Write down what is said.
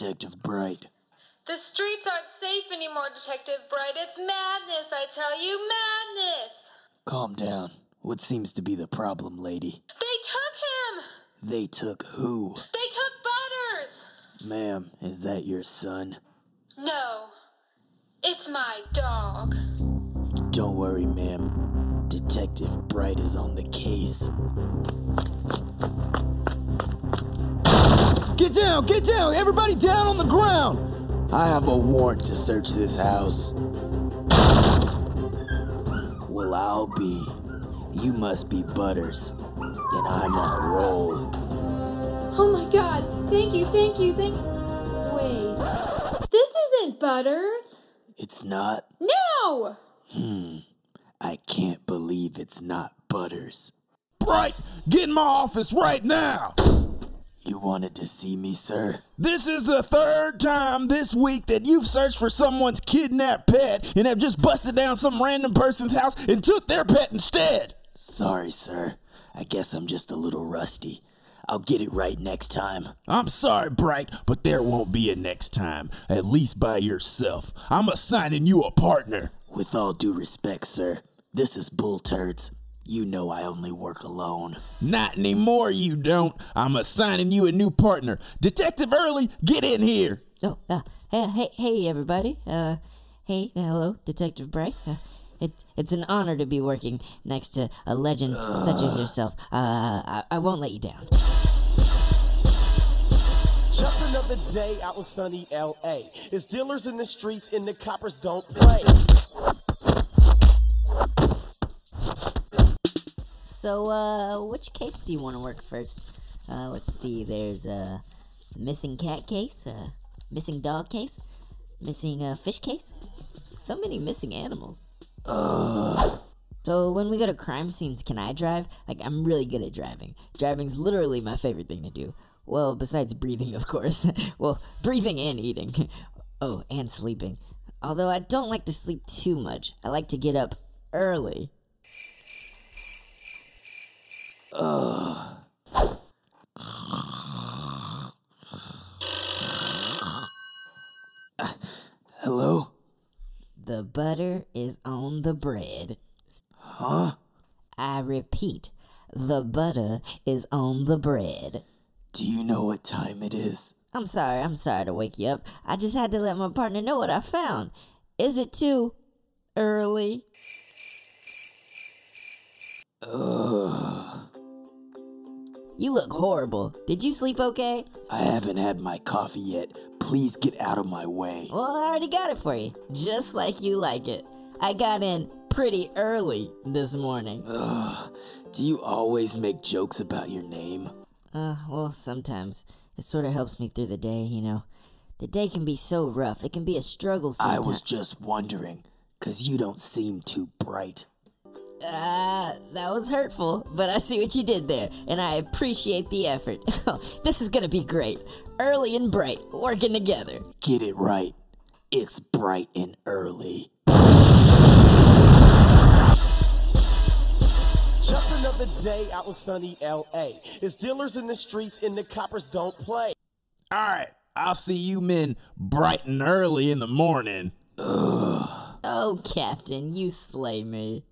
Detective Bright. The streets aren't safe anymore, Detective Bright. It's madness, I tell you, madness! Calm down. What seems to be the problem, lady? They took him! They took who? They took Butters! Ma'am, is that your son? No, it's my dog. Don't worry, ma'am. Detective Bright is on the case. Get down! Get down! Everybody down on the ground! I have a warrant to search this house. Well, I'll be. You must be Butters. and I'm on a roll. Oh my god, thank you, thank you, thank you. Wait. This isn't Butters! It's not? No! Hmm. I can't believe it's not Butters. Bright, get in my office right now. You wanted to see me, sir? This is the third time this week that you've searched for someone's kidnapped pet and have just busted down some random person's house and took their pet instead. Sorry, sir. I guess I'm just a little rusty. I'll get it right next time. I'm sorry, Bright, but there won't be a next time, at least by yourself. I'm assigning you a partner. With all due respect, sir, this is Bull Turds. You know I only work alone. Not anymore, you don't. I'm assigning you a new partner. Detective Early, get in here. Oh, uh, hey, hey, hey, everybody. Uh, hey, hello, Detective Bright. Uh, it, it's an honor to be working next to a legend such as yourself. Uh, I, I won't let you down. Just another day out in sunny LA. It's dealers in the streets and the coppers don't play. So, uh, which case do you want to work first? Uh, let's see. There's a missing cat case, a missing dog case, missing uh, fish case. So many missing animals. So when we go to crime scenes, can I drive? Like I'm really good at driving. Driving's literally my favorite thing to do. Well, besides breathing, of course. well, breathing and eating. oh, and sleeping. Although I don't like to sleep too much. I like to get up early. Uh. Hello? The butter is on the bread. Huh? I repeat, the butter is on the bread. Do you know what time it is? I'm sorry, I'm sorry to wake you up. I just had to let my partner know what I found. Is it too early? Ugh. You look horrible. Did you sleep okay? I haven't had my coffee yet. Please get out of my way. Well, I already got it for you, just like you like it. I got in pretty early this morning. Ugh. Do you always make jokes about your name? Uh, well, sometimes. It sort of helps me through the day, you know. The day can be so rough. It can be a struggle sometimes. I was just wondering, 'cause you don't seem too bright. Ah, that was hurtful, but I see what you did there, and I appreciate the effort. this is gonna be great. Early and bright, working together. Get it right. It's bright and early. Just another day out in sunny LA. It's dealers in the streets and the coppers don't play. All right, I'll see you men bright and early in the morning. Oh, Captain, you slay me.